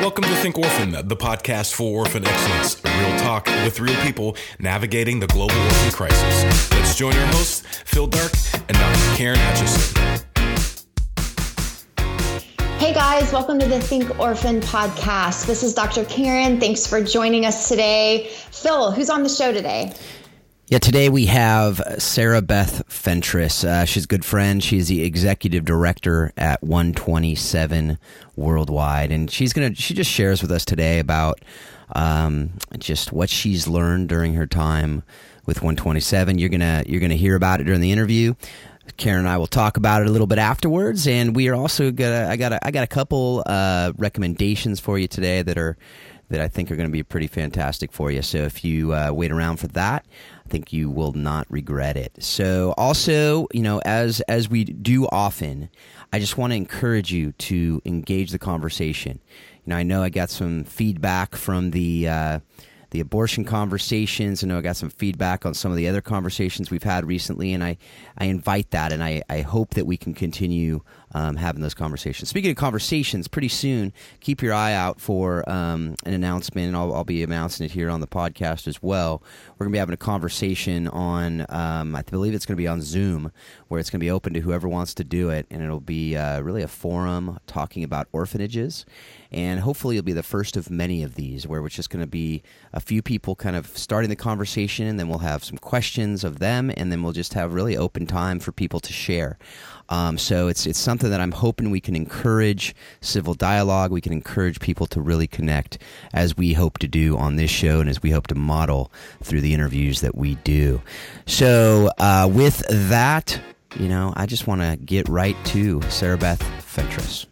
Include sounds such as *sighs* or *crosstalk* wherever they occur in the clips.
Welcome to Think Orphan, the podcast for orphan excellence. Real talk with real people navigating the global orphan crisis. Let's join your hosts, Phil Darke and Dr. Karen Atchison. Hey guys, welcome to the Think Orphan podcast. This is Dr. Karen. Thanks for joining us today. Phil, who's on the show today? Yeah, today we have Sarah Beth Fentress. Uh, she's a good friend. She's the executive director at 127 Worldwide, and she's gonna she just shares with us today about um, just what she's learned during her time with 127. You're gonna you're gonna hear about it during the interview. Karen and I will talk about it a little bit afterwards, and we are also gonna. I got a, I got a couple uh, recommendations for you today that are that I think are going to be pretty fantastic for you. So if you uh, wait around for that, I think you will not regret it. So also, you know, as as we do often, I just want to encourage you to engage the conversation. You know, I know I got some feedback from the uh, the abortion conversations. I know I got some feedback on some of the other conversations we've had recently, and I, I invite that, and I, I hope that we can continue um, having those conversations. Speaking of conversations, pretty soon, keep your eye out for um, an announcement, and I'll, I'll, be announcing it here on the podcast as well. We're going to be having a conversation on, um, I believe it's going to be on Zoom, where it's going to be open to whoever wants to do it, and it'll be uh, really a forum talking about orphanages. And hopefully, it'll be the first of many of these where it's just going to be a few people kind of starting the conversation, and then we'll have some questions of them, and then we'll just have really open time for people to share. Um, so it's it's something that I'm hoping we can encourage civil dialogue. We can encourage people to really connect, as we hope to do on this show, and as we hope to model through the interviews that we do. So uh, with that, you know, I just want to get right to Sarah Beth Fentress.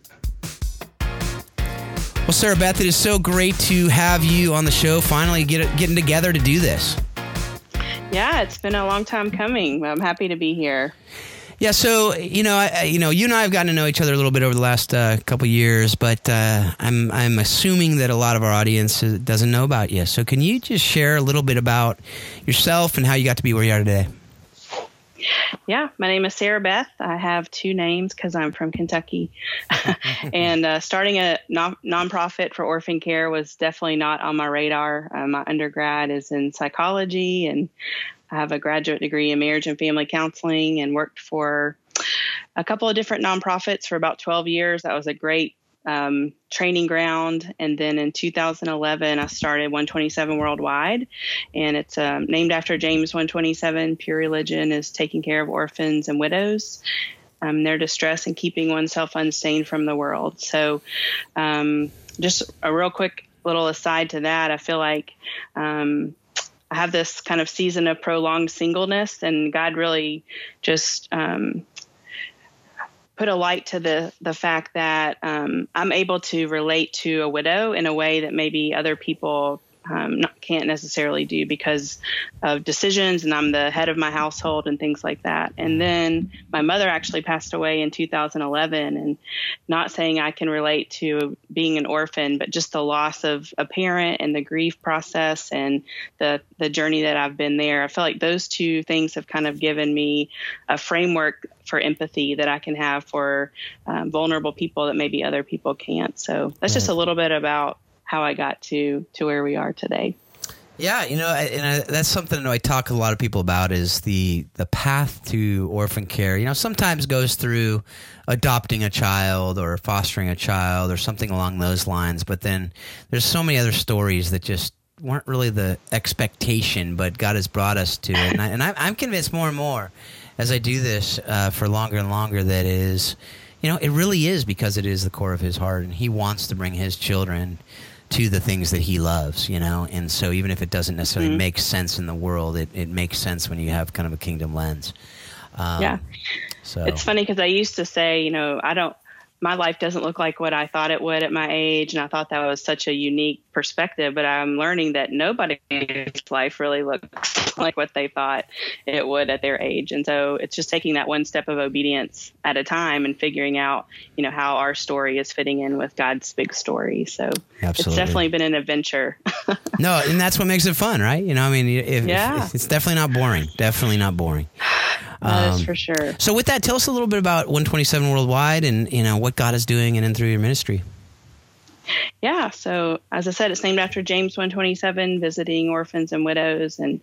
Well, Sarah Beth, it is so great to have you on the show. Finally, get, getting together to do this. Yeah, it's been a long time coming. I'm happy to be here. Yeah, so you know, I, you know, you and I have gotten to know each other a little bit over the last uh, couple years, but uh, I'm I'm assuming that a lot of our audience doesn't know about you. So, can you just share a little bit about yourself and how you got to be where you are today? Yeah, my name is Sarah Beth. I have two names because I'm from Kentucky. *laughs* and uh, starting a non- nonprofit for orphan care was definitely not on my radar. Uh, my undergrad is in psychology, and I have a graduate degree in marriage and family counseling and worked for a couple of different nonprofits for about 12 years. That was a great um, training ground. And then in 2011, I started 127 Worldwide, and it's um, named after James 127. Pure religion is taking care of orphans and widows. Um, their distress and keeping oneself unstained from the world. So, um, just a real quick little aside to that, I feel like um, Have this kind of season of prolonged singleness, and God really just um, put a light to the the fact that um, I'm able to relate to a widow in a way that maybe other people um, not, can't necessarily do because of decisions, and I'm the head of my household and things like that. And then my mother actually passed away in 2011, and not saying I can relate to being an orphan, but just the loss of a parent and the grief process and the the journey that I've been there. I feel like those two things have kind of given me a framework for empathy that I can have for um, vulnerable people that maybe other people can't. So that's just a little bit about how I got to to where we are today. Yeah, you know, and I, that's something that I talk to a lot of people about is the the path to orphan care. You know, sometimes goes through adopting a child or fostering a child or something along those lines, but then there's so many other stories that just weren't really the expectation, but God has brought us to it. And, I, and I, am convinced more and more as I do this uh, for longer and longer that is, you know, it really is because it is the core of His heart, and He wants to bring His children to the things that he loves, you know? And so even if it doesn't necessarily mm-hmm. make sense in the world, it, it makes sense when you have kind of a kingdom lens. Um, yeah. So it's funny because I used to say, you know, I don't, my life doesn't look like what I thought it would at my age. And I thought that was such a unique perspective, but I'm learning that nobody's life really looks *laughs* like what they thought it would at their age. And so it's just taking that one step of obedience at a time and figuring out, you know, how our story is fitting in with God's big story. So Absolutely. it's definitely been an adventure. *laughs* no, and that's what makes it fun, right? You know, I mean, if, yeah. If, it's definitely not boring. Definitely not boring. *sighs* *sighs* *sighs* That um, is for sure. So, with that, tell us a little bit about 127 Worldwide and you know what God is doing in and through your ministry. Yeah. So as I said, it's named after James 127, visiting orphans and widows. And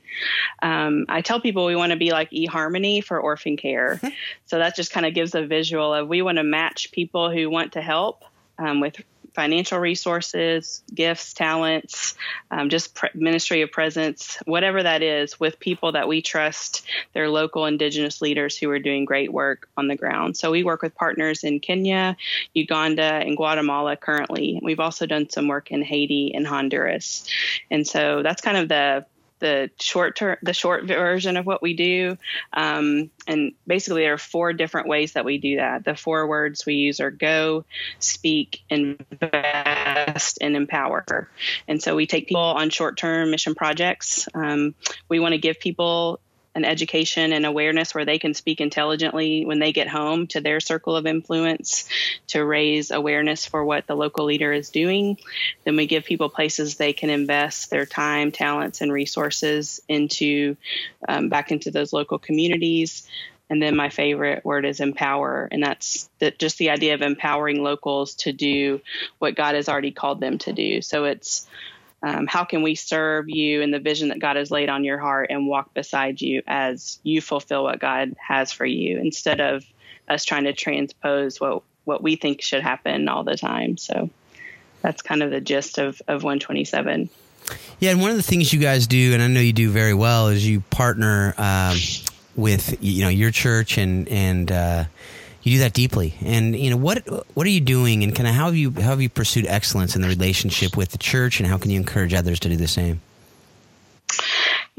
um, I tell people we want to be like eHarmony for orphan care. so that just kind of gives a visual of we want to match people who want to help um, with financial resources, gifts, talents, um, just pre- ministry of presence, whatever that is, with people that we trust. They're local indigenous leaders who are doing great work on the ground. So we work with partners in Kenya, Uganda, and Guatemala currently. We've also done some work in Haiti and Honduras. And so that's kind of the the short term, the short version of what we do. Um, and basically, there are four different ways that we do that. The four words we use are go, speak, invest, and empower. And so we take people on short term mission projects. Um, we want to give people an education and awareness where they can speak intelligently when they get home to their circle of influence to raise awareness for what the local leader is doing. Then we give people places they can invest their time, talents, and resources into um, back into those local communities. And then my favorite word is empower, and that's just the idea of empowering locals to do what God has already called them to do. So it's um, how can we serve you in the vision that God has laid on your heart and walk beside you as you fulfill what God has for you instead of us trying to transpose what what we think should happen all the time. So that's kind of the gist of, of 127. Yeah, and one of the things you guys do, and I know you do very well, is you partner um, with you know your church and and uh, you do that deeply. And you know what what are you doing, and kind of how have you how have you pursued excellence in the relationship with the church, and how can you encourage others to do the same?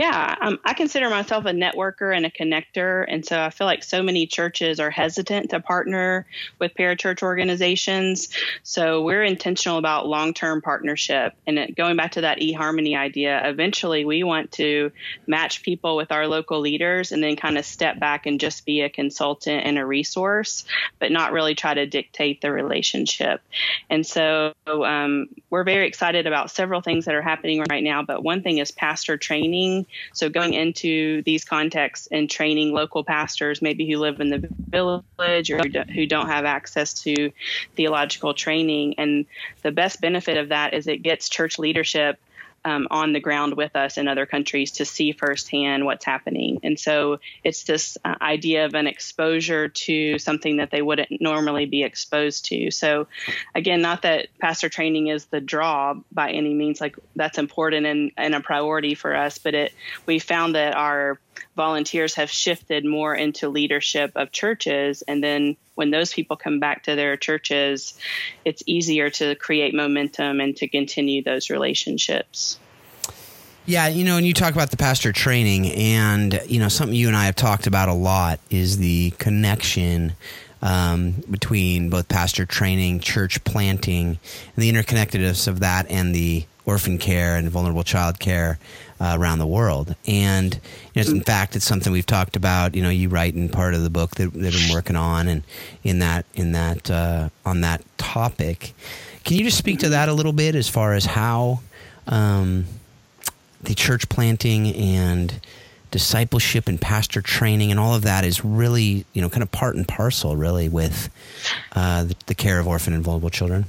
Yeah, um, I consider myself a networker and a connector. And so I feel like so many churches are hesitant to partner with parachurch organizations. So we're intentional about long term partnership. And going back to that eHarmony idea, eventually we want to match people with our local leaders and then kind of step back and just be a consultant and a resource, but not really try to dictate the relationship. And so um, we're very excited about several things that are happening right now. But one thing is pastor training so going into these contexts and training local pastors, maybe who live in the village or who don't have access to theological training. And the best benefit of that is it gets church leadership um, on the ground with us in other countries to see firsthand what's happening. And so it's this uh, idea of an exposure to something that they wouldn't normally be exposed to. So, again, not that pastor training is the draw by any means, like that's important and, and a priority for us, but it we found that our volunteers have shifted more into leadership of churches. And then when those people come back to their churches, it's easier to create momentum and to continue those relationships. Yeah, you know, and you talk about the pastor training, and, you know, something you and I have talked about a lot is the connection um, between both pastor training, church planting, and the interconnectedness of that and the orphan care and vulnerable child care uh, around the world. And you know, in fact, it's something we've talked about. You know, you write in part of the book that they've been working on, and in that in that uh, on that topic. Can you just speak to that a little bit as far as how um, the church planting and discipleship and pastor training and all of that is really, you know, kind of part and parcel, really, with uh, the, the care of orphan and vulnerable children?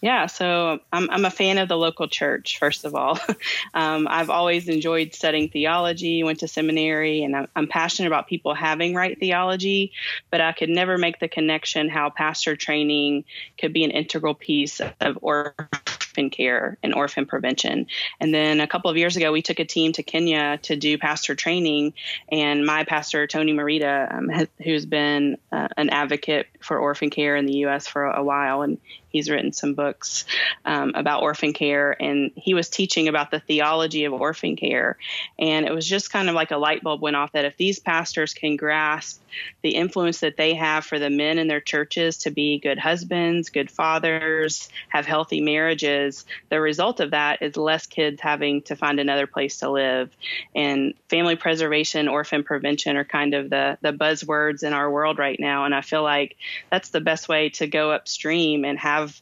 Yeah, so I'm, I'm a fan of the local church, first of all. *laughs* um, I've always enjoyed studying theology, went to seminary, and I'm, I'm, passionate about people having right theology, but I could never make the connection how pastor training could be an integral piece of orphan care and orphan prevention. And then a couple of years ago, we took a team to Kenya to do pastor training, and my pastor, Tony Merida, um, has, who's been uh, an advocate for orphan care in the U.S. for a while, and He's written some books um, about orphan care, and he was teaching about the theology of orphan care. And it was just kind of like a light bulb went off that if these pastors can grasp the influence that they have for the men in their churches to be good husbands, good fathers, have healthy marriages, the result of that is less kids having to find another place to live. And family preservation, orphan prevention are kind of the, the buzzwords in our world right now. And I feel like that's the best way to go upstream and have have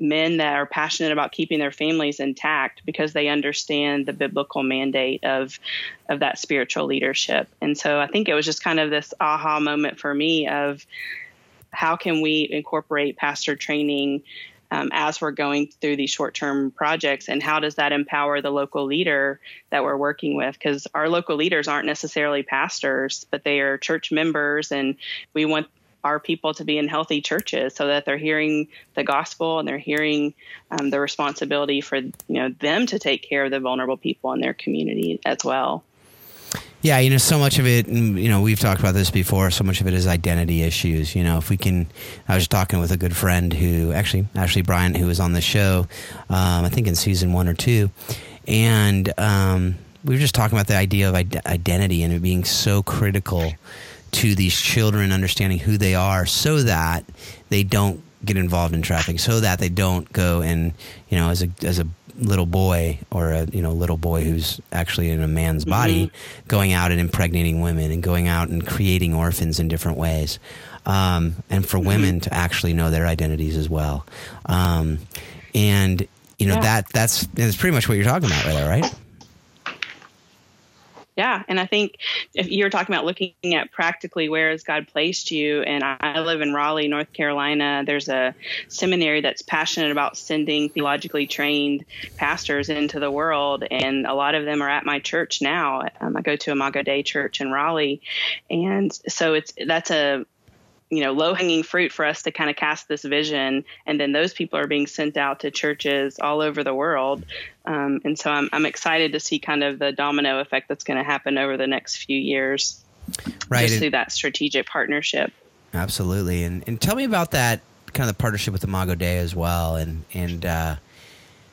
men that are passionate about keeping their families intact because they understand the biblical mandate of of that spiritual leadership. And so I think it was just kind of this aha moment for me of how can we incorporate pastor training um, as we're going through these short term projects. And how does that empower the local leader that we're working with? Because our local leaders aren't necessarily pastors, but they are church members, and we want our people to be in healthy churches so that they're hearing the gospel and they're hearing um, the responsibility for you know them to take care of the vulnerable people in their community as well. Yeah, you know, so much of it, you know, we've talked about this before. So much of it is identity issues. You know, if we can, I was talking with a good friend who actually, Ashley Bryant, who was on the show, um, I think in season one or two, and um, we were just talking about the idea of identity and it being so critical to these children understanding who they are, so that they don't get involved in trafficking, so that they don't go and, you know, as a as a little boy or a you know little boy who's actually in a man's mm-hmm. body mm-hmm. going out and impregnating women and going out and creating orphans in different ways um, and for mm-hmm. women to actually know their identities as well um, and you know yeah. that that's that's pretty much what you're talking about right there right yeah, and I think if you're talking about looking at practically where has God placed you, and I live in Raleigh, North Carolina. There's a seminary that's passionate about sending theologically trained pastors into the world, and a lot of them are at my church now. Um, I go to Imago Dei Church in Raleigh, and so it's that's a you know low hanging fruit for us to kind of cast this vision and then those people are being sent out to churches all over the world. Um, and so I'm, I'm excited to see kind of the domino effect that's going to happen over the next few years. Right just through that strategic partnership. Absolutely and, and tell me about that kind of the partnership with Imago Dei as well and and uh,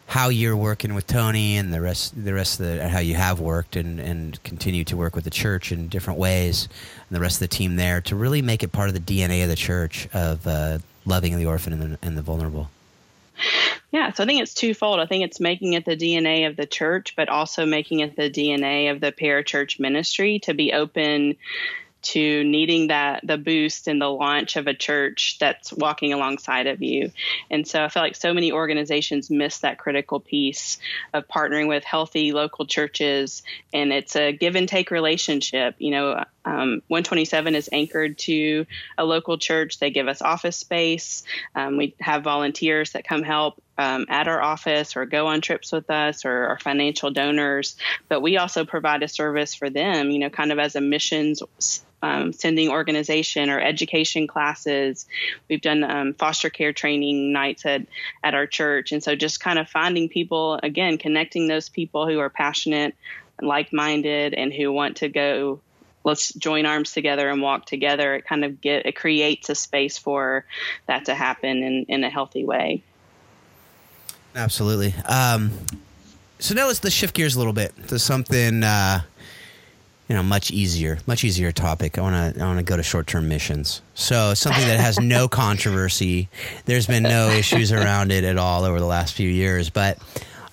how you're working with Tony and the rest the rest of the how you have worked and and continue to work with the church in different ways and the rest of the team there to really make it part of the DNA of the church of uh, loving the orphan and the, and the vulnerable. Yeah, so I think it's twofold. I think it's making it the DNA of the church, but also making it the DNA of the parachurch ministry to be open to needing that the boost and the launch of a church that's walking alongside of you. And so I feel like so many organizations miss that critical piece of partnering with healthy local churches and it's a give and take relationship. You know, um, 127 is anchored to a local church. They give us office space. Um, we have volunteers that come help um, at our office or go on trips with us or our financial donors. But we also provide a service for them, you know, kind of as a missions um, sending organization or education classes. We've done um, foster care training nights at, at our church. And so just kind of finding people, again, connecting those people who are passionate, like minded, and who want to go let's join arms together and walk together it kind of get it creates a space for that to happen in, in a healthy way absolutely um, so now let's, let's shift gears a little bit to something uh, you know, much easier, much easier topic. I want to, I want to go to short-term missions. So something that has no *laughs* controversy. There's been no issues around it at all over the last few years. But,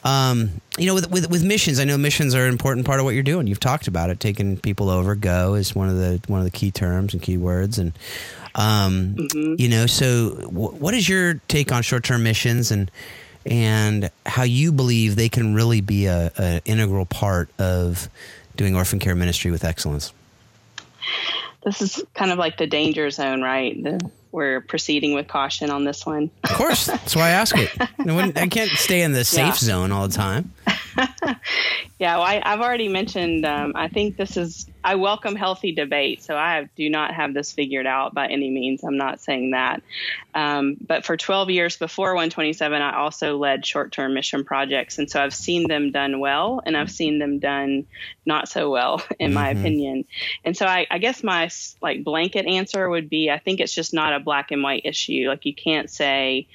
um, you know, with, with, with missions, I know missions are an important part of what you're doing. You've talked about it. Taking people over, go is one of the one of the key terms and key words. And, um, mm-hmm. you know, so w- what is your take on short-term missions and and how you believe they can really be a, a integral part of doing orphan care ministry with excellence? This is kind of like the danger zone, right? The, we're proceeding with caution on this one. Of course, that's why I ask it. *laughs* I can't stay in the safe yeah. zone all the time. *laughs* yeah, well, I, have already mentioned. Um, I think this is. I welcome healthy debate, so I do not have this figured out by any means. I'm not saying that. Um, but for 12 years before 127, I also led short-term mission projects, and so I've seen them done well, and I've seen them done not so well, *laughs* in mm-hmm. my opinion. And so I, I guess my like blanket answer would be, I think it's just not a black and white issue. Like you can't say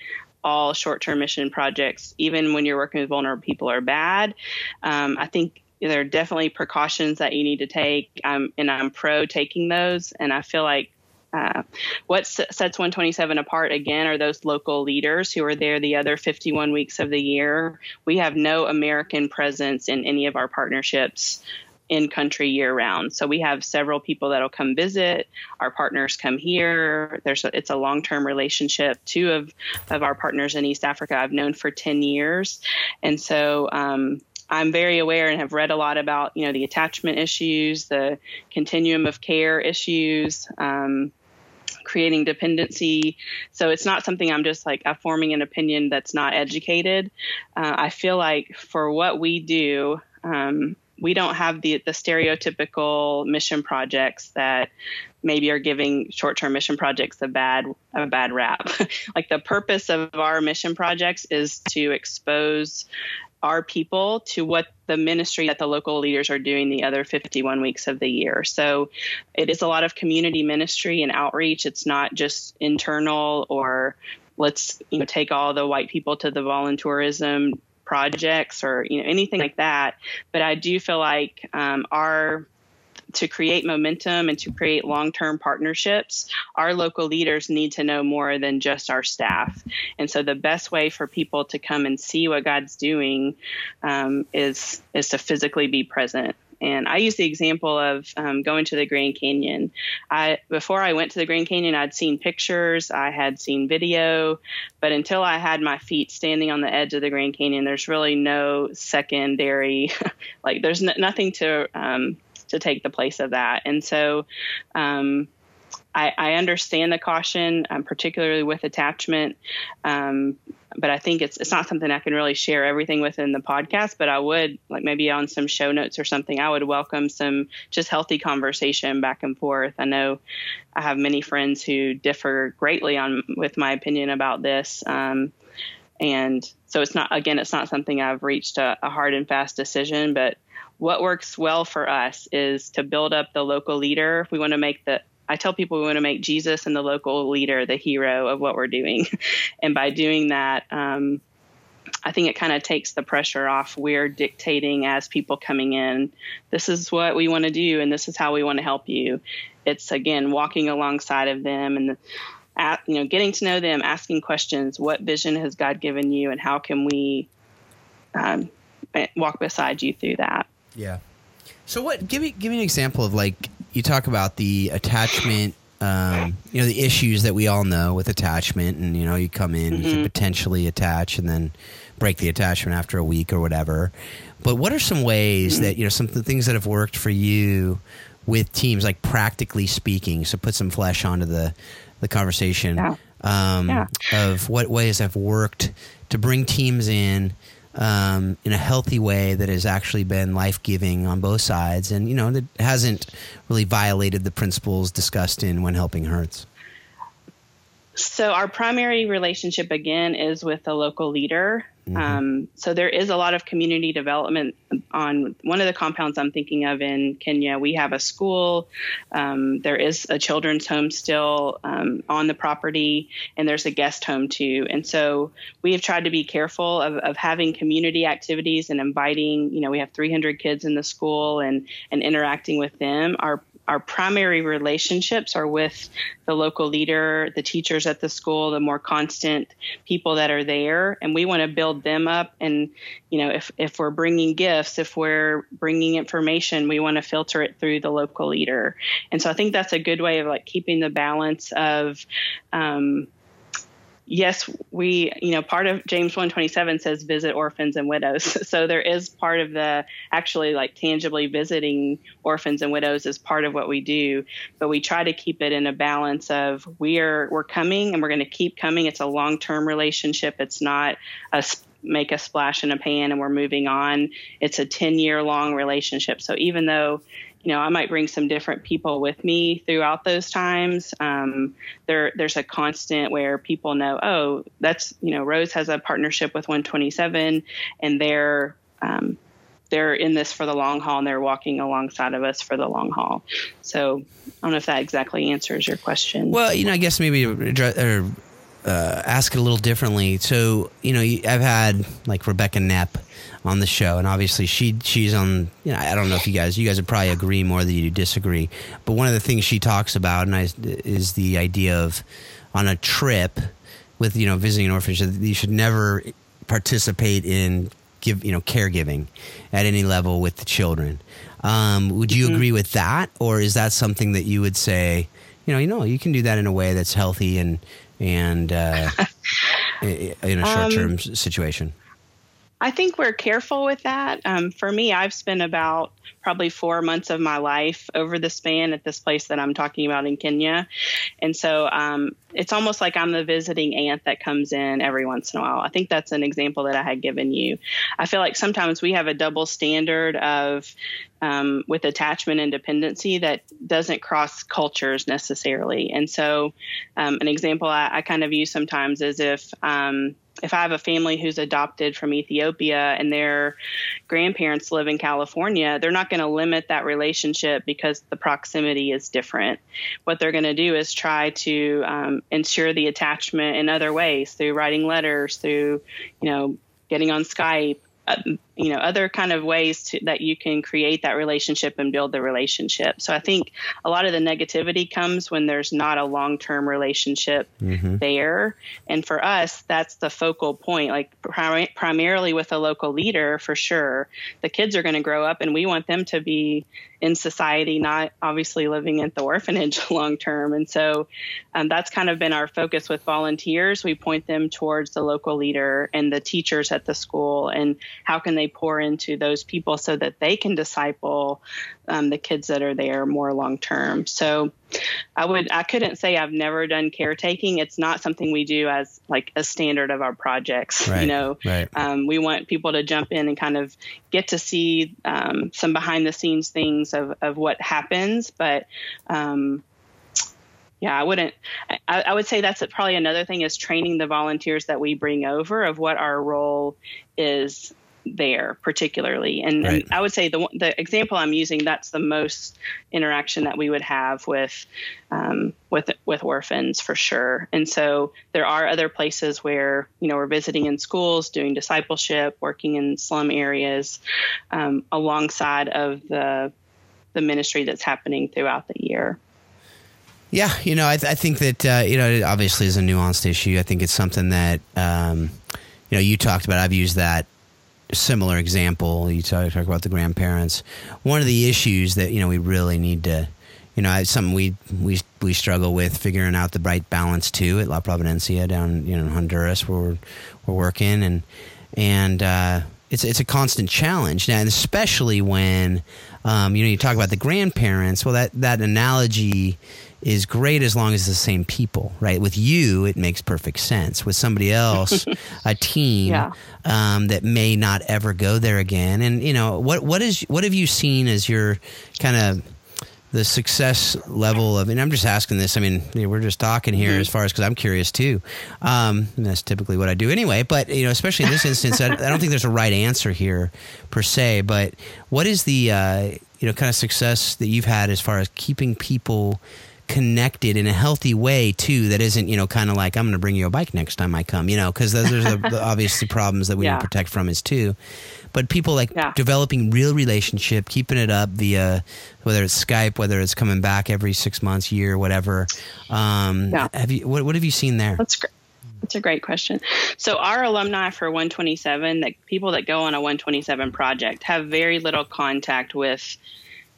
all short-term mission projects, even when you're working with vulnerable people, are bad. Um, I think there are definitely precautions that you need to take, and I'm pro taking those. And I feel like uh, what sets 127 apart again are those local leaders who are there the other 51 weeks of the year. We have no American presence in any of our partnerships in country year round. So we have several people that'll come visit. Our partners come here. There's a, it's a long term relationship. Two of of our partners in East Africa I've known for ten years, and so. Um, I'm very aware and have read a lot about, you know, the attachment issues, the continuum of care issues, um, creating dependency. So it's not something I'm just like forming an opinion that's not educated. Uh, I feel like for what we do, um, we don't have the the stereotypical mission projects that maybe are giving short-term mission projects a bad a bad rap. *laughs* like the purpose of our mission projects is to expose our people to what the ministry that the local leaders are doing the other 51 weeks of the year. So it is a lot of community ministry and outreach. It's not just internal or let's you know take all the white people to the volunteerism projects or you know anything like that. But I do feel like um, our to create momentum and to create long-term partnerships, our local leaders need to know more than just our staff. And so the best way for people to come and see what God's doing um, is is to physically be present. And I use the example of um, going to the Grand Canyon. I before I went to the Grand Canyon, I'd seen pictures, I had seen video, but until I had my feet standing on the edge of the Grand Canyon, there's really no secondary, *laughs* like there's n- nothing to um, to take the place of that. And so, um, I, I, understand the caution, um, particularly with attachment. Um, but I think it's it's not something I can really share everything within the podcast. But I would like maybe on some show notes or something. I would welcome some just healthy conversation back and forth. I know I have many friends who differ greatly on with my opinion about this. Um, and so it's not again it's not something I've reached a, a hard and fast decision, but what works well for us is to build up the local leader. We want to make the I tell people we want to make Jesus and the local leader the hero of what we're doing. *laughs* and by doing that, um, I think it kind of takes the pressure off. We're dictating as people coming in, this is what we want to do, and this is how we want to help you. It's again walking alongside of them and at, you know getting to know them, asking questions. What vision has God given you, and how can we um, walk beside you through that? Yeah. So what? Give me give me an example of like you talk about the attachment. Um, you know the issues that we all know with attachment, and you know you come in, mm-hmm. you can potentially attach, and then break the attachment after a week or whatever. But what are some ways mm-hmm. that you know some things that have worked for you with teams, like practically speaking? So put some flesh onto the the conversation yeah. Um, yeah. of what ways have worked to bring teams in um, in a healthy way that has actually been life giving on both sides, and you know that hasn't really violated the principles discussed in when helping hurts. So our primary relationship again is with the local leader. Mm-hmm. Um, so there is a lot of community development on one of the compounds I'm thinking of in Kenya. We have a school. Um, there is a children's home still um, on the property, and there's a guest home too. And so we have tried to be careful of, of having community activities and inviting. You know, we have 300 kids in the school and and interacting with them. Our our primary relationships are with the local leader, the teachers at the school, the more constant people that are there, and we want to build them up. And you know, if if we're bringing gifts, if we're bringing information, we want to filter it through the local leader. And so I think that's a good way of like keeping the balance of um, yes, we, you know, part of James 127 says visit orphans and widows. *laughs* So there is part of the actually like tangibly visiting orphans and widows is part of what we do, but we try to keep it in a balance of we're we're coming and we're going to keep coming. It's a long-term relationship. It's not a make a splash in a pan and we're moving on. It's a 10 year long relationship. So even though you know, I might bring some different people with me throughout those times. Um, there, there's a constant where people know, oh, that's you know, Rose has a partnership with 127, and they're um, they're in this for the long haul, and they're walking alongside of us for the long haul. So, I don't know if that exactly answers your question. Well, you know, I guess maybe uh, ask it a little differently. So, you know, I've had like Rebecca Knepp on the show, and obviously she she's on. You know, I don't know if you guys you guys would probably agree more than you disagree, but one of the things she talks about and I, is the idea of on a trip with you know visiting an orphanage, you should never participate in give you know caregiving at any level with the children. Um, would you mm-hmm. agree with that, or is that something that you would say? You know, you know, you can do that in a way that's healthy and and uh, *laughs* in a short term um, situation. I think we're careful with that. Um, for me, I've spent about probably four months of my life over the span at this place that I'm talking about in Kenya. And so um, it's almost like I'm the visiting aunt that comes in every once in a while. I think that's an example that I had given you. I feel like sometimes we have a double standard of um, with attachment and dependency that doesn't cross cultures necessarily. And so, um, an example I, I, kind of use sometimes is if um, if I have a family who's adopted from Ethiopia and their grandparents live in California, they're not going to limit that relationship because the proximity is different. What they're going to do is try to um, ensure the attachment in other ways through writing letters, through, you know, getting on Skype, you know other kind of ways to, that you can create that relationship and build the relationship. So i think a lot of the negativity comes when there's not a long-term relationship mm-hmm. there. And for us that's the focal point like prim- primarily with a local leader for sure. The kids are going to grow up and we want them to be in society not obviously living at the orphanage *laughs* long term and so um, that's kind of been our focus with volunteers. We point them towards the local leader and the teachers at the school. And how can they pour into those people so that they can disciple um, the kids that are there more long term. So I would I couldn't say I've never done caretaking. It's not something we do as like a standard of our projects. Right, you know, right. um, we want people to jump in and kind of get to see um, some behind the scenes things of of what happens, but um, yeah, I wouldn't. I, I, would say that's probably another thing is training the volunteers that we bring over of what our role is there particularly and, right. and, i would say the, the example i'm using that's the most interaction that we would have with um, with with orphans for sure and so there are other places where you know we're visiting in schools doing discipleship working in slum areas um, alongside of the the ministry that's happening throughout the year yeah, you know, I, th- I think that uh, you know, it obviously is a nuanced issue. I think it's something that um, you know you talked about. I've used that similar example. You talk, talk about the grandparents. One of the issues that you know we really need to, you know, it's something we we we struggle with figuring out the right balance too at La Providencia down you know in Honduras where we're, we're working and and uh, it's it's a constant challenge now, and especially when um, you know you talk about the grandparents. Well, that that analogy is great as long as it's the same people, right? With you, it makes perfect sense. With somebody else, *laughs* a team yeah. um, that may not ever go there again, and you know what what is what have you seen as your kind of the success level of, and I'm just asking this. I mean, we're just talking here mm-hmm. as far as because I'm curious too. Um, that's typically what I do anyway. But you know, especially in this *laughs* instance, I, I, don't think there's a right answer here per se. But what is the uh, you know kind of success that you've had as far as keeping people connected in a healthy way too that isn't you know kind of like i'm going to bring you a bike next time i come you know because those are the, *laughs* the obviously problems that we yeah. need to protect from is too but people like yeah. developing real relationship keeping it up via whether it's skype whether it's coming back every six months year whatever um, yeah. have you what, what have you seen there that's great that's a great question. So our alumni for 127, that people that go on a 127 project have very little contact with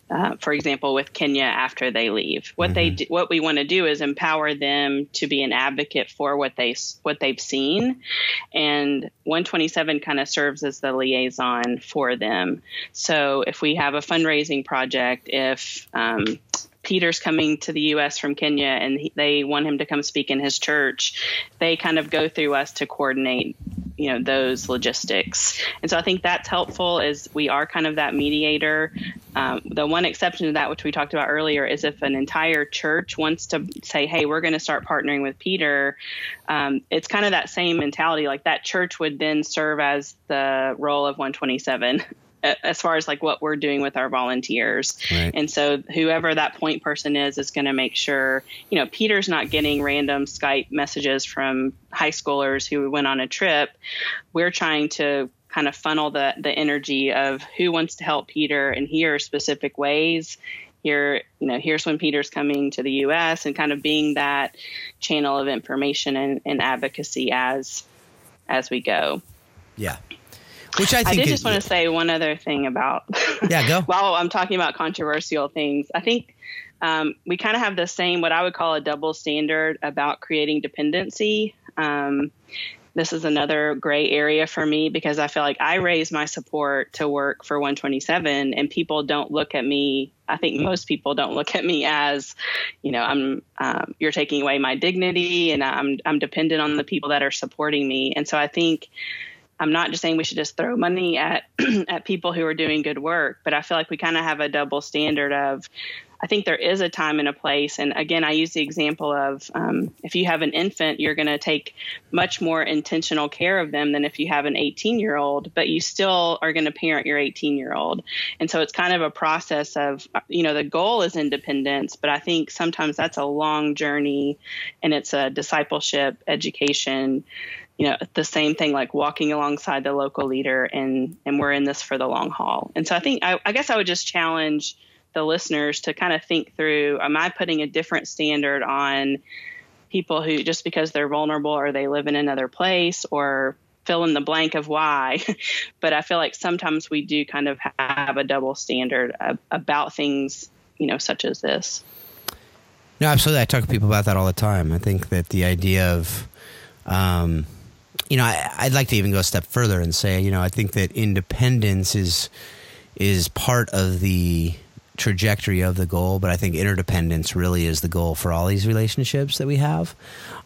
uh, for example, with Kenya after they leave. What mm-hmm. they do, what we want to do is empower them to be an advocate for what they what they've seen, and 127 kind of serves as the liaison for them. So if we have a fundraising project, if um, Peter's coming to the U.S. from Kenya and he, they want him to come speak in his church, they kind of go through us to coordinate you know those logistics and so i think that's helpful is we are kind of that mediator um, the one exception to that which we talked about earlier is if an entire church wants to say hey we're going to start partnering with peter um, it's kind of that same mentality like that church would then serve as the role of 127 *laughs* as far as like what we're doing with our volunteers. Right. And so whoever that point person is is going to make sure, you know, Peter's not getting random Skype messages from high schoolers who went on a trip. We're trying to kind of funnel the the energy of who wants to help Peter and here are specific ways. Here, you know, here's when Peter's coming to the US and kind of being that channel of information and, and advocacy as as we go. Yeah. Which I think I did just want to say one other thing about. Yeah, go. *laughs* while I'm talking about controversial things, I think um, we kind of have the same, what I would call a double standard about creating dependency. Um, this is another gray area for me because I feel like I raise my support to work for 127 and people don't look at me. I think most people don't look at me as, you know, I'm, um, you're taking away my dignity and I'm, I'm dependent on the people that are supporting me. And so I think I'm not just saying we should just throw money at, *clears throat* at people who are doing good work, but I feel like we kind of have a double standard of, I think there is a time and a place. And again, I use the example of um, if you have an infant, you're going to take much more intentional care of them than if you have an 18 year old, but you still are going to parent your 18 year old. And so it's kind of a process of, you know, the goal is independence, but I think sometimes that's a long journey and it's a discipleship, education, you know the same thing like walking alongside the local leader and and we're in this for the long haul and so i think i, I guess i would just challenge the listeners to kind of think through am I putting a different standard on people who just because they're vulnerable or they live in another place or fill in the blank of why. *laughs* but I feel like sometimes we do kind of have a double standard about things, you know, such as this. No, absolutely. I talk to people about that all the time. I think that the idea of, um, you know, I, would like to even go a step further and say, you know, I think that independence is is part of the trajectory of the goal, but I think interdependence really is the goal for all these relationships that we have,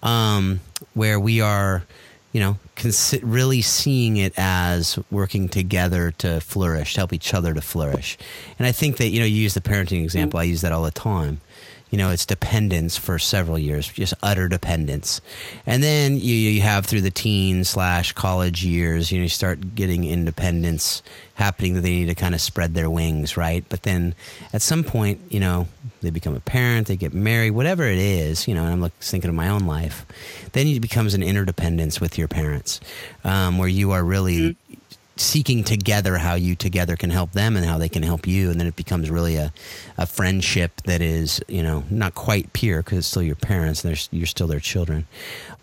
um, where we are, you know, consi- really seeing it as working together to flourish, to help each other to flourish. And I think that, you know, you use the parenting example, I use that all the time you know, it's dependence for several years, just utter dependence. And then you, you have through the teen slash college years, you know, you start getting independence happening that they need to kind of spread their wings, right? But then at some point, you know, they become a parent, they get married, whatever it is, you know, and I'm like thinking of my own life, then it becomes an interdependence with your parents, um, where you are really mm-hmm seeking together how you together can help them and how they can help you and then it becomes really a, a friendship that is you know not quite peer because it's still your parents and you're still their children.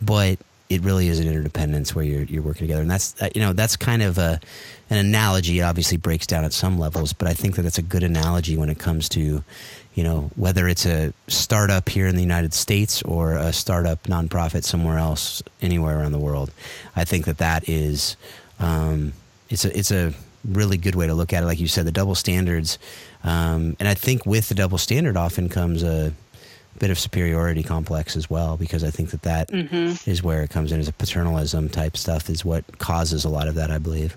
But it really is an interdependence where you're, you're working together. And that's uh, you know that's kind of a an analogy. It obviously breaks down at some levels but i think that that's a good analogy when it comes to you know whether it's a startup here in the united states or a startup nonprofit somewhere else anywhere around the world. I think that that is um, it's a it's a really good way to look at it. Like you said, the double standards, um, and I think with the double standard often comes a bit of superiority complex as well, because I think that that mm-hmm. is where it comes in as a paternalism type stuff is what causes a lot of that, I believe.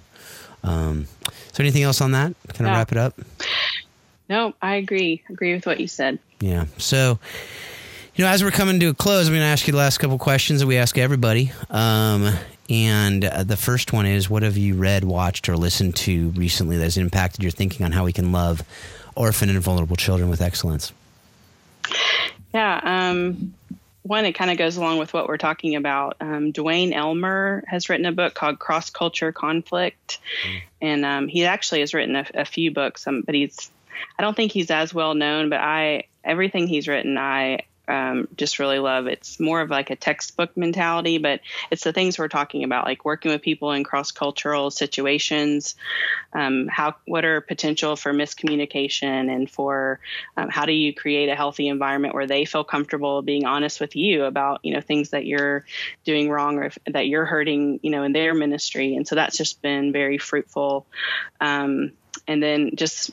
Um, so, anything else on that? Kind of yeah. wrap it up. No, I agree. Agree with what you said. Yeah. So, you know, as we're coming to a close, I'm going to ask you the last couple questions that we ask everybody. Um, and uh, the first one is what have you read, watched, or listened to recently that has impacted your thinking on how we can love orphan and vulnerable children with excellence? Yeah. Um, one, it kind of goes along with what we're talking about. Um, Duane Elmer has written a book called Cross Culture Conflict. Mm. And um, he actually has written a, a few books, um, but he's, I don't think he's as well known, but I, everything he's written, I um, just really love. It's more of like a textbook mentality, but it's the things we're talking about, like working with people in cross cultural situations. Um, how what are potential for miscommunication and for um, how do you create a healthy environment where they feel comfortable being honest with you about you know things that you're doing wrong or if, that you're hurting you know in their ministry, and so that's just been very fruitful. Um, and then just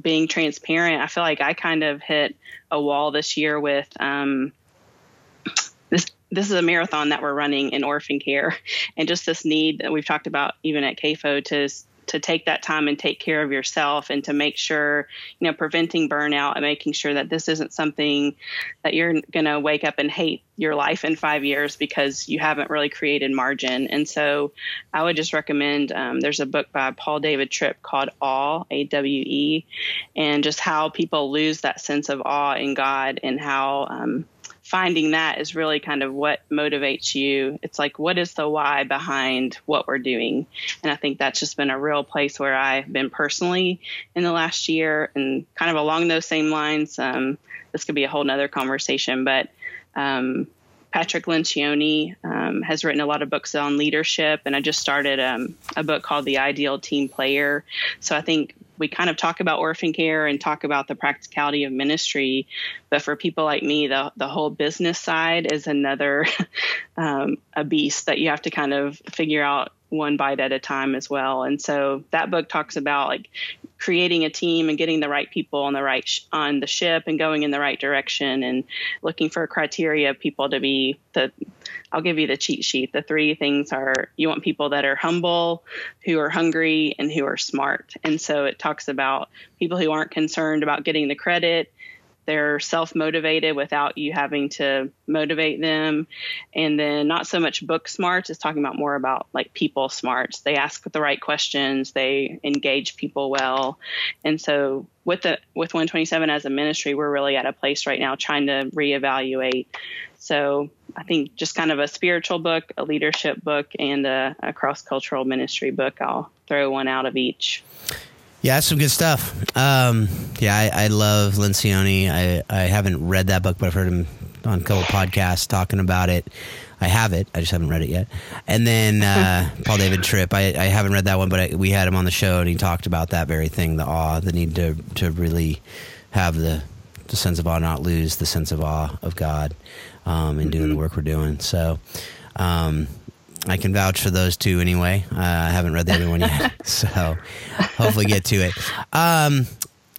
being transparent, I feel like I kind of hit a wall this year with um, this. This is a marathon that we're running in orphan care, *laughs* and just this need that we've talked about even at CAFO to to take that time and take care of yourself and to make sure, you know, preventing burnout and making sure that this isn't something that you're going to wake up and hate your life in five years because you haven't really created margin. And so I would just recommend um, there's a book by Paul David Tripp called Awe, A W E, and just how people lose that sense of awe in God and how, um, finding that is really kind of what motivates you. It's like, what is the why behind what we're doing? And I think that's just been a real place where I've been personally in the last year and kind of along those same lines. Um, this could be a whole nother conversation, but um, Patrick Lencioni um, has written a lot of books on leadership, and I just started um, a book called The Ideal Team Player. So I think we kind of talk about orphan care and talk about the practicality of ministry, but for people like me, the the whole business side is another *laughs* um, a beast that you have to kind of figure out one bite at a time as well. And so that book talks about like creating a team and getting the right people on the right sh- on the ship and going in the right direction and looking for criteria of people to be the I'll give you the cheat sheet. The three things are you want people that are humble, who are hungry, and who are smart. And so it talks about people who aren't concerned about getting the credit they're self motivated without you having to motivate them. And then not so much book smarts, it's talking about more about like people smarts. They ask the right questions, they engage people well. And so with the with 127 as a ministry, we're really at a place right now trying to reevaluate. So I think just kind of a spiritual book, a leadership book, and a, a cross cultural ministry book. I'll throw one out of each. Yeah, that's some good stuff. Um, yeah, I, I, love Lencioni. I, I haven't read that book, but I've heard him on a couple podcasts talking about it. I have it. I just haven't read it yet. And then uh, *laughs* Paul David Tripp. I, I haven't read that one, but I, we had him on the show, and he talked about that very thing: the awe, the need to to really have the the sense of awe, not lose the sense of awe of God um, in doing mm-hmm. the work we're doing. So. Um, I can vouch for those two anyway. Uh, I haven't read the other one yet, *laughs* so hopefully get to it. Um,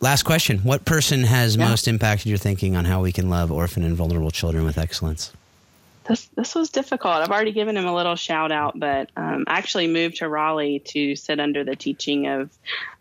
last question: What person has yeah. most impacted your thinking on how we can love orphan and vulnerable children with excellence? This this was difficult. I've already given him a little shout out, but um, I actually moved to Raleigh to sit under the teaching of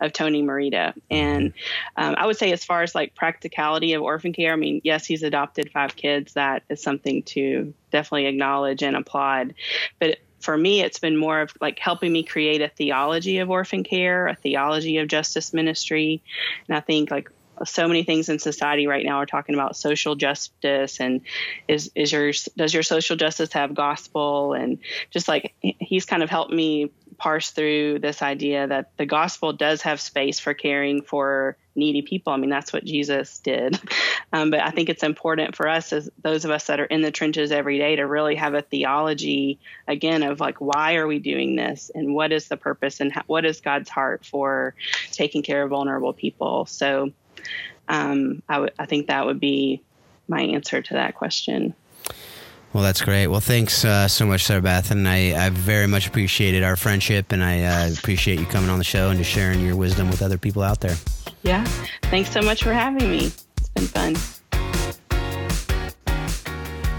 of Tony Merida, and um, I would say as far as like practicality of orphan care, I mean, yes, he's adopted five kids. That is something to definitely acknowledge and applaud, but for me, it's been more of like helping me create a theology of orphan care, a theology of justice ministry. And I think like so many things in society right now are talking about social justice and is is your does your social justice have gospel and just like he's kind of helped me parse through this idea that the gospel does have space for caring for needy people. I mean, that's what Jesus did. *laughs* Um, but I think it's important for us, as those of us that are in the trenches every day, to really have a theology again of like, why are we doing this, and what is the purpose, and how, what is God's heart for taking care of vulnerable people. So, um, I, w- I think that would be my answer to that question. Well, that's great. Well, thanks uh, so much, Sarah Beth, and I, I very much appreciated our friendship, and I uh, appreciate you coming on the show and just sharing your wisdom with other people out there. Yeah, thanks so much for having me. It's been fun.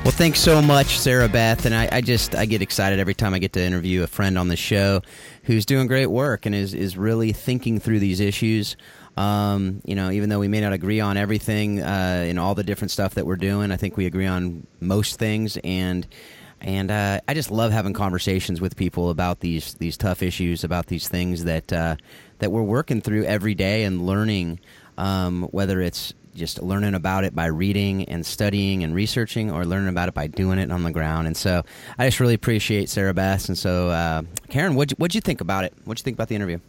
Well, thanks so much, Sarah Beth, and I, I just I get excited every time I get to interview a friend on the show who's doing great work and is is really thinking through these issues. Um, you know, even though we may not agree on everything uh, in all the different stuff that we're doing, I think we agree on most things. And and uh, I just love having conversations with people about these these tough issues, about these things that uh, that we're working through every day and learning. Um, whether it's just learning about it by reading and studying and researching, or learning about it by doing it on the ground. And so, I just really appreciate Sarah Beth. And so, uh, Karen, what what'd you think about it? What'd you think about the interview?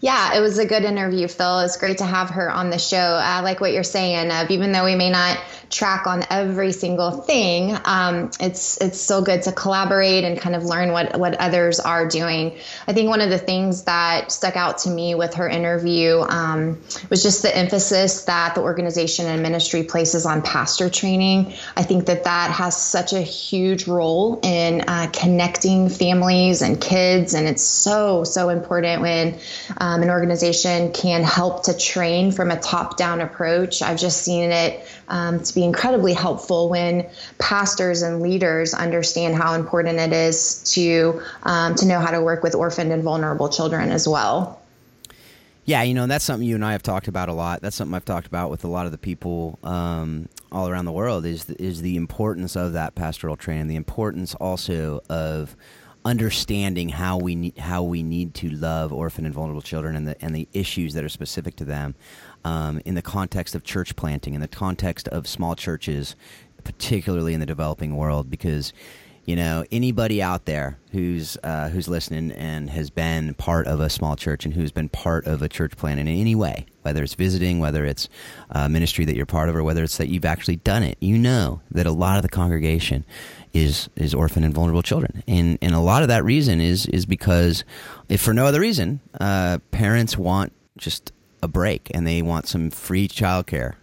Yeah, it was a good interview, Phil. It's great to have her on the show. I like what you're saying. Of even though we may not track on every single thing, um, it's it's still good to collaborate and kind of learn what what others are doing. I think one of the things that stuck out to me with her interview um, was just the emphasis that the organization and ministry places on pastor training. I think that that has such a huge role in uh, connecting families and kids, and it's so so important when um, an organization can help to train from a top down approach. I've just seen it um, to be incredibly helpful when pastors and leaders understand how important it is to um, to know how to work with orphaned and vulnerable children as well. Yeah, you know that's something you and I have talked about a lot. That's something I've talked about with a lot of the people um, all around the world. Is is the importance of that pastoral training, the importance also of understanding how we need how we need to love orphan and vulnerable children and the and the issues that are specific to them um, in the context of church planting in the context of small churches particularly in the developing world because you know anybody out there who's uh, who's listening and has been part of a small church and who's been part of a church plant in any way whether it's visiting whether it's a ministry that you're part of or whether it's that you've actually done it you know that a lot of the congregation is is orphan and vulnerable children, and and a lot of that reason is is because, if for no other reason, uh, parents want just a break and they want some free childcare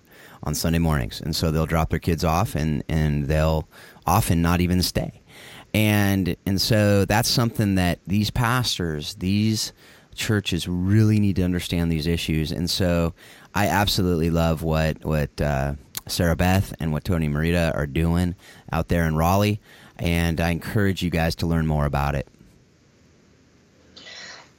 on Sunday mornings, and so they'll drop their kids off and and they'll often not even stay, and and so that's something that these pastors, these churches really need to understand these issues, and so I absolutely love what what uh, Sarah Beth and what Tony Merida are doing out there in Raleigh, and I encourage you guys to learn more about it.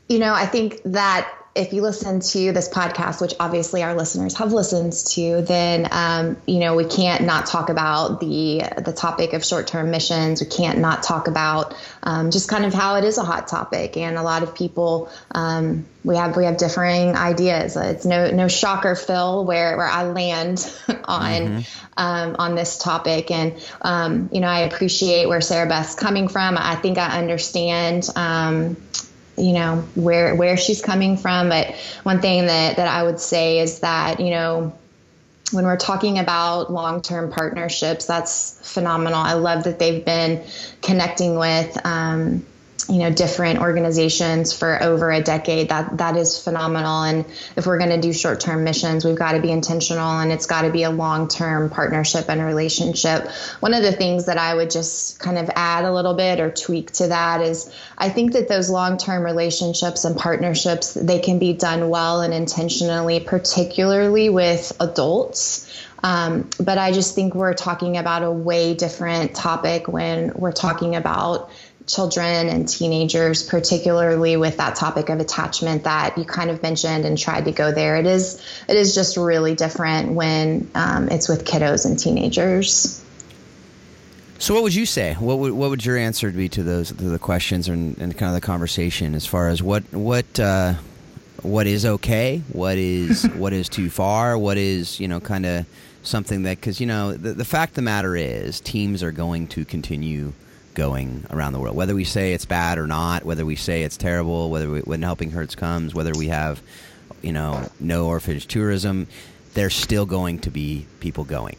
You know, I think that if you listen to this podcast, which obviously our listeners have listened to, then um, you know we can't not talk about the the topic of short term missions. We can't not talk about um, just kind of how it is a hot topic, and a lot of people um, we have we have differing ideas. It's no no shocker, Phil, where where I land *laughs* on mm-hmm. Um, on this topic, and um, you know I appreciate where Sarah Beth's coming from. I think I understand um, you know where where she's coming from. But one thing that that i would say is that you know when we're talking about long-term partnerships that's phenomenal. I love that they've been connecting with um, you know different organizations for over a decade that that is phenomenal. And if we're going to do short-term missions we've got to be intentional and it's got to be a long-term partnership and relationship. One of the things that i would just kind of add a little bit or tweak to that is i think that those long-term relationships and partnerships they can be done well and intentionally particularly with adults. Um, but I just think we're talking about a way different topic when we're talking about children and teenagers, particularly with that topic of attachment that you kind of mentioned and tried to go there. It is it is just really different when um, it's with kiddos and teenagers. So, what would you say? What would what would your answer be to those to the questions and, and kind of the conversation as far as what what uh, what is okay, what is *laughs* what is too far, what is you know kind of something that because you know the, the fact of the matter is teams are going to continue going around the world. Whether we say it's bad or not, whether we say it's terrible, whether we, when Helping Hurts comes, whether we have, you know, no orphanage tourism, there's still going to be people going,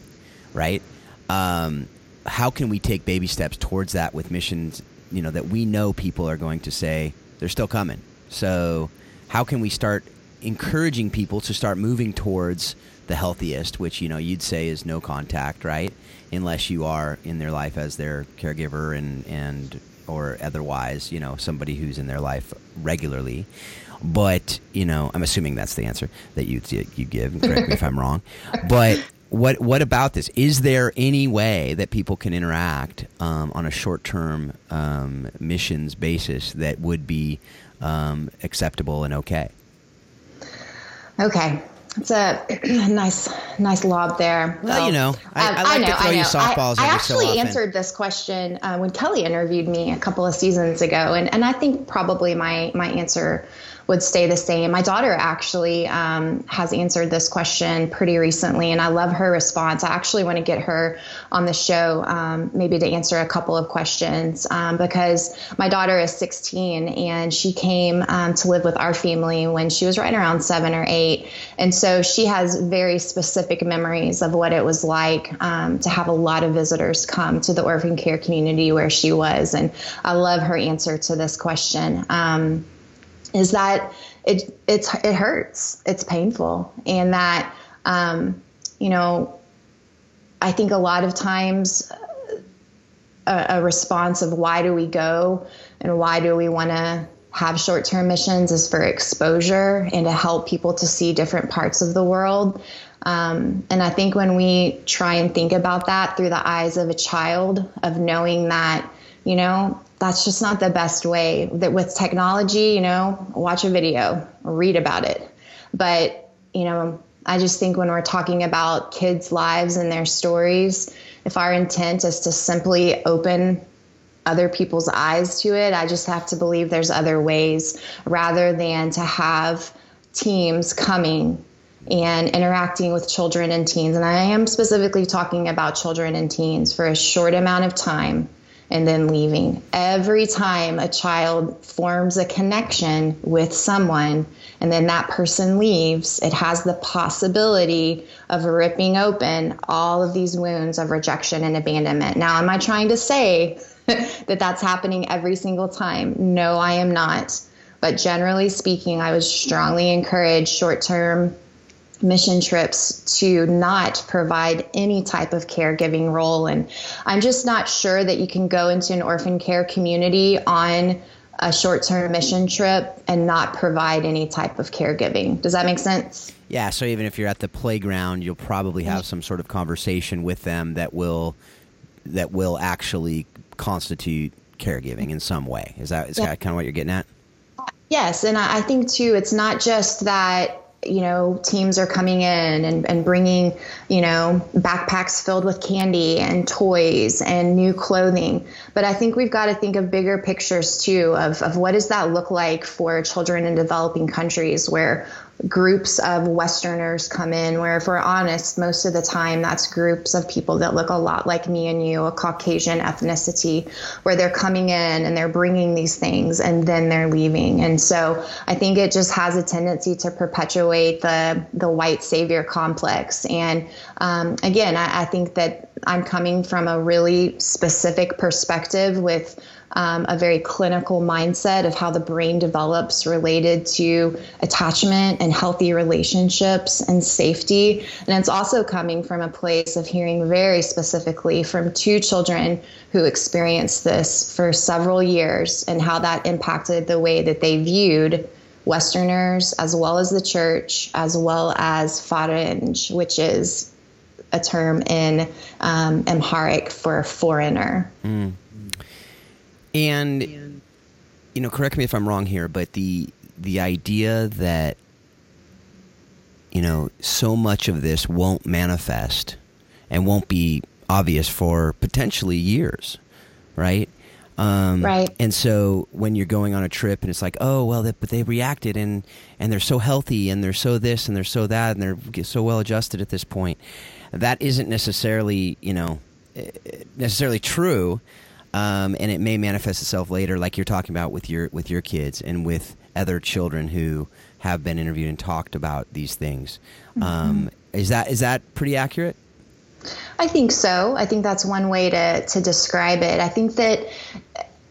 right? Um, how can we take baby steps towards that with missions, you know, that we know people are going to say they're still coming? So, how can we start encouraging people to start moving towards the healthiest, which you know you'd say is no contact, right? Unless you are in their life as their caregiver and and or otherwise, you know, somebody who's in their life regularly. But you know, I'm assuming that's the answer that you you give. *laughs* Correct me if I'm wrong. But what what about this? Is there any way that people can interact um, on a short term um, missions basis that would be um, acceptable and okay? Okay, it's a *clears throat* nice, nice lob there. Well, so, you know, I, I like I know, to throw you softballs. I, I actually so answered this question uh, when Kelly interviewed me a couple of seasons ago, and, and I think probably my my answer would stay the same. My daughter actually um, has answered this question pretty recently, and I love her response. I actually want to get her on the show, um, maybe to answer a couple of questions, um, because my daughter is 16 and she came um, to live with our family when she was right around seven or eight. And so she has very specific memories of what it was like um, to have a lot of visitors come to the orphan care community where she was. And I love her answer to this question. Um, is that it it's it hurts. It's painful. And that um, you know i think a lot of times a, a response of why do we go and why do we want to have short-term missions is for exposure and to help people to see different parts of the world. Um, and i think when we try and think about that through the eyes of a child of knowing that you know that's just not the best way that with technology you know watch a video read about it. But you know i just think when we're talking about kids lives and their stories if our intent is to simply open other people's eyes to it i just have to believe there's other ways rather than to have teams coming and interacting with children and teens. And i am specifically talking about children and teens for a short amount of time and then leaving. Every time a child forms a connection with someone and then that person leaves, it has the possibility of ripping open all of these wounds of rejection and abandonment. Now, am I trying to say *laughs* that that's happening every single time? No, I am not. But generally speaking, I would strongly encourage short term mission trips to not provide any type of caregiving role. And I'm just not sure that you can go into an orphan care community on a short term mission trip and not provide any type of caregiving. Does that make sense? Yeah, so even if you're at the playground, you'll probably have some sort of conversation with them that will that will actually constitute caregiving in some way. Is that is yeah. that kind of what you're getting at? Yes, and I think too, it's not just that you know, teams are coming in and, and bringing, you know, backpacks filled with candy and toys and new clothing. But I think we've got to think of bigger pictures too of, of what does that look like for children in developing countries where groups of Westerners come in, where, if we're honest, most of the time that's groups of people that look a lot like me and you, a Caucasian ethnicity, where they're coming in and they're bringing these things and then they're leaving. And so I think it just has a tendency to perpetuate the the white savior complex. And um, again, I, I think that I'm coming from a really specific perspective with um, a very clinical mindset of how the brain develops related to attachment and healthy relationships and safety. And it's also coming from a place of hearing very specifically from two children who experienced this for several years and how that impacted the way that they viewed Westerners as well as the church, as well as Faranj, which is a term in um, Amharic for foreigner. Mm. And, you know, correct me if I'm wrong here, but the the idea that you know so much of this won't manifest and won't be obvious for potentially years, right? Um, right. And so when you're going on a trip and it's like, oh well, they, but they reacted and and they're so healthy and they're so this and they're so that and they're so well adjusted at this point, that isn't necessarily you know eh, necessarily true um, and it may manifest itself later, like you're talking about with your with your kids and with other children who have been interviewed and talked about these things. Mm-hmm. Um, is that is that pretty accurate? I think so. I think that's one way to to describe it. I think that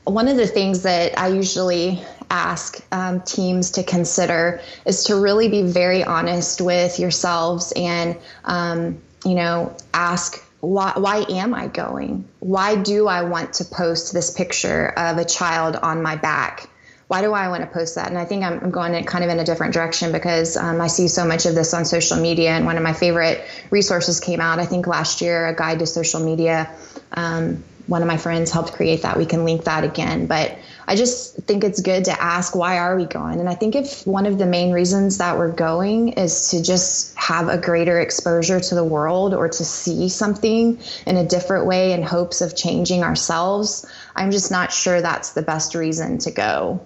one of the things that I usually ask um, teams to consider is to really be very honest with yourselves and um, you know ask why, why am I going? Why do I want to post this picture of a child on my back? Why do I want to post that? And I think I'm, I'm going in kind of in a different direction because um, I see so much of this on social media. And one of my favorite resources came out, I think last year, a guide to social media. Um, one of my friends helped create that. We can link that again. But I just think it's good to ask why are we going? And I think if one of the main reasons that we're going is to just have a greater exposure to the world or to see something in a different way in hopes of changing ourselves, I'm just not sure that's the best reason to go.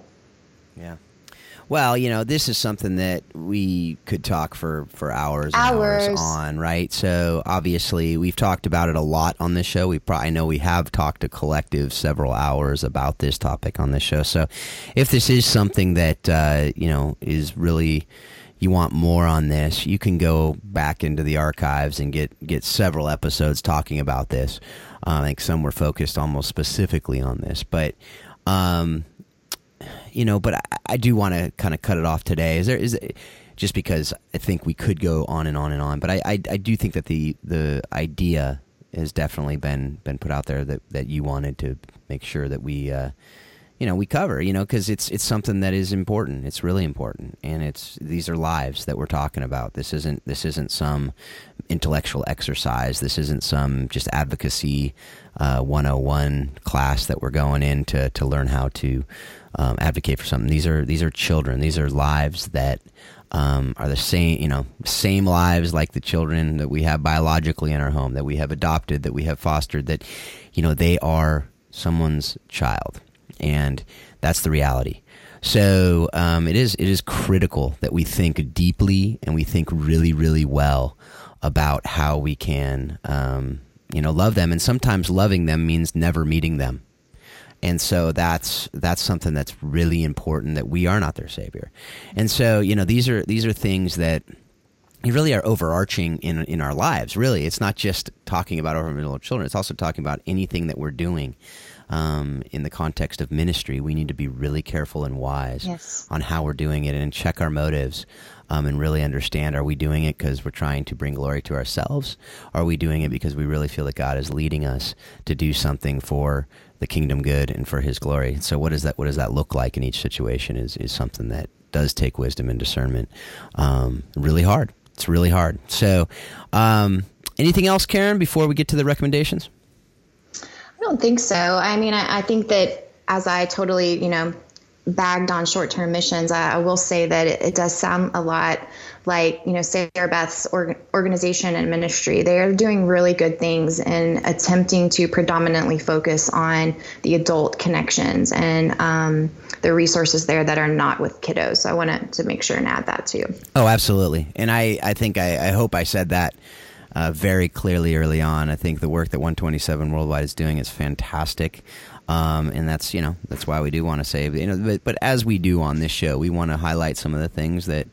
Yeah. Well, you know, this is something that we could talk for for hours, hours. hours on, right? So obviously, we've talked about it a lot on this show. We probably I know we have talked a collective several hours about this topic on this show. So, if this is something that uh, you know is really you want more on this, you can go back into the archives and get get several episodes talking about this. Uh, I think some were focused almost specifically on this, but. Um, you know, but I, I do want to kind of cut it off today. Is there is it, just because I think we could go on and on and on, but I, I, I do think that the the idea has definitely been been put out there that that you wanted to make sure that we. Uh, you know we cover you know because it's it's something that is important it's really important and it's these are lives that we're talking about this isn't this isn't some intellectual exercise this isn't some just advocacy uh, 101 class that we're going in to to learn how to um, advocate for something. These are these are children. These are lives that um, are the same, you know, same lives like the children that we have biologically in our home, that we have adopted, that we have fostered. That you know they are someone's child, and that's the reality. So um, it is it is critical that we think deeply and we think really really well about how we can um, you know love them, and sometimes loving them means never meeting them and so that's that's something that's really important that we are not their savior and so you know these are these are things that really are overarching in in our lives really it's not just talking about our middle children it's also talking about anything that we're doing um, in the context of ministry, we need to be really careful and wise yes. on how we're doing it and check our motives um, and really understand are we doing it because we're trying to bring glory to ourselves? Are we doing it because we really feel that God is leading us to do something for the kingdom good and for his glory? So what does that what does that look like in each situation is, is something that does take wisdom and discernment. Um, really hard. It's really hard. So um, anything else, Karen, before we get to the recommendations? I don't think so. I mean, I, I think that as I totally, you know, bagged on short-term missions, I, I will say that it, it, does sound a lot like you know Sarah Beth's organization and ministry. They are doing really good things in attempting to predominantly focus on the adult connections and um, the resources there that are not with kiddos. So I wanted to make sure and add that too. Oh, absolutely. And I, I think I, I hope I said that uh, very clearly early on. I think the work that 127 Worldwide is doing is fantastic. Um, and that's you know that's why we do want to say you know but, but as we do on this show we want to highlight some of the things that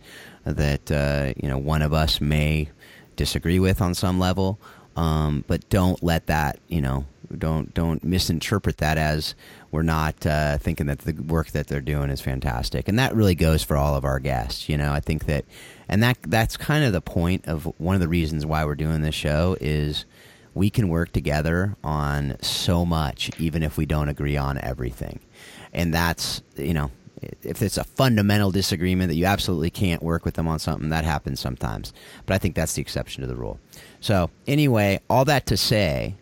that uh, you know one of us may disagree with on some level. Um, but don't let that you know don't don't misinterpret that as we're not uh, thinking that the work that they're doing is fantastic. And that really goes for all of our guests you know. I think that and that that's kind of the point of one of the reasons why we're doing this show is we can work together on so much even if we don't agree on everything and that's you know if it's a fundamental disagreement that you absolutely can't work with them on something that happens sometimes but i think that's the exception to the rule so anyway all that to say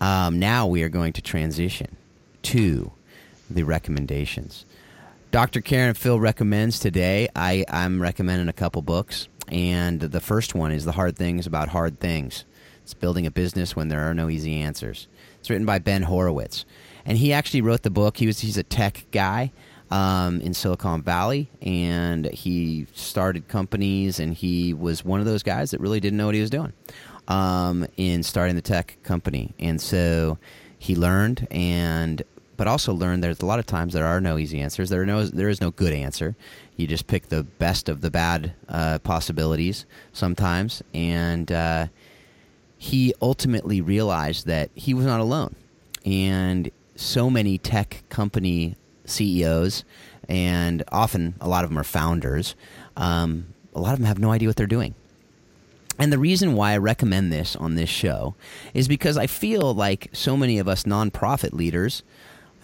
um, now we are going to transition to the recommendations Dr. Karen Phil recommends today. I, I'm recommending a couple books, and the first one is The Hard Things About Hard Things. It's building a business when there are no easy answers. It's written by Ben Horowitz, and he actually wrote the book. He was he's a tech guy um, in Silicon Valley, and he started companies, and he was one of those guys that really didn't know what he was doing um, in starting the tech company, and so he learned and but also learn there's a lot of times there are no easy answers. There are no there is no good answer. You just pick the best of the bad uh, possibilities sometimes, and uh, he ultimately realized that he was not alone, and so many tech company CEOs, and often a lot of them are founders. Um, a lot of them have no idea what they're doing. And the reason why I recommend this on this show is because I feel like so many of us nonprofit leaders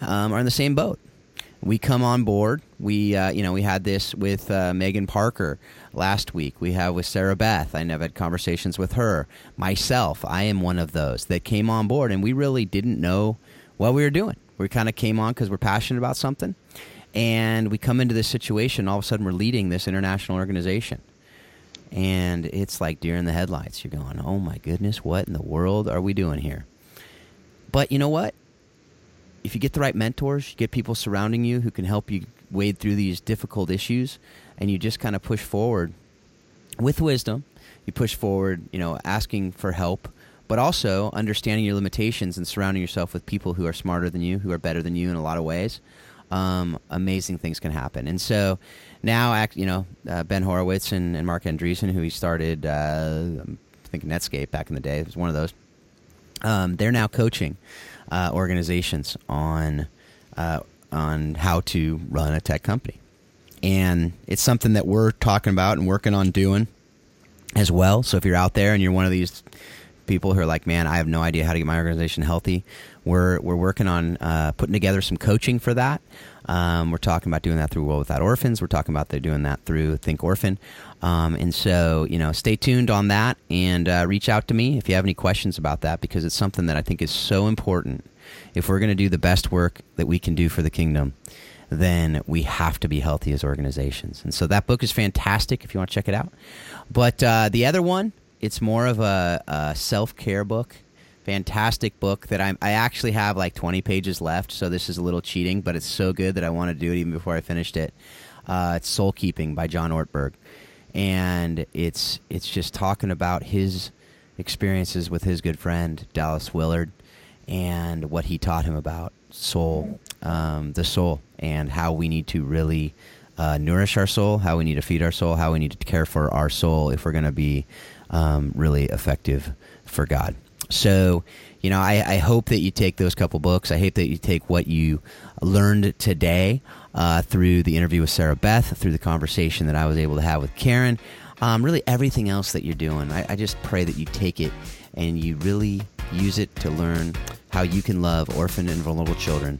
um, are in the same boat. We come on board. We, uh, you know, we had this with uh, Megan Parker last week. We have with Sarah Beth. I have had conversations with her. Myself, I am one of those that came on board, and we really didn't know what we were doing. We kind of came on because we're passionate about something, and we come into this situation. All of a sudden, we're leading this international organization, and it's like deer in the headlights. You're going, "Oh my goodness, what in the world are we doing here?" But you know what? if you get the right mentors, you get people surrounding you who can help you wade through these difficult issues, and you just kind of push forward with wisdom. You push forward, you know, asking for help, but also understanding your limitations and surrounding yourself with people who are smarter than you, who are better than you in a lot of ways. Um, amazing things can happen. And so now, you know, uh, Ben Horowitz and, and, Marc Andreessen, who he started, uh, I think Netscape back in the day, was one of those. Um, they're now coaching uh, organizations on uh, on how to run a tech company, and it's something that we're talking about and working on doing as well. So if you're out there and you're one of these people who are like, man, I have no idea how to get my organization healthy, we're we're working on uh, putting together some coaching for that. Um, we're talking about doing that through World Without Orphans. We're talking about they're doing that through Think Orphan. Um, and so, you know, stay tuned on that and uh, reach out to me if you have any questions about that because it's something that I think is so important. If we're going to do the best work that we can do for the kingdom, then we have to be healthy as organizations. And so that book is fantastic if you want to check it out. But uh, the other one, it's more of a, a self care book. Fantastic book that I'm, I actually have like 20 pages left, so this is a little cheating, but it's so good that I want to do it even before I finished it. Uh, it's Soul Keeping by John Ortberg and it's it's just talking about his experiences with his good friend Dallas Willard and what he taught him about soul, um, the soul, and how we need to really uh, nourish our soul, how we need to feed our soul, how we need to care for our soul if we're going to be um, really effective for God. So, you know, I, I, hope that you take those couple books. I hope that you take what you learned today uh, through the interview with Sarah Beth, through the conversation that I was able to have with Karen, um, really everything else that you're doing. I, I just pray that you take it and you really use it to learn how you can love orphan and vulnerable children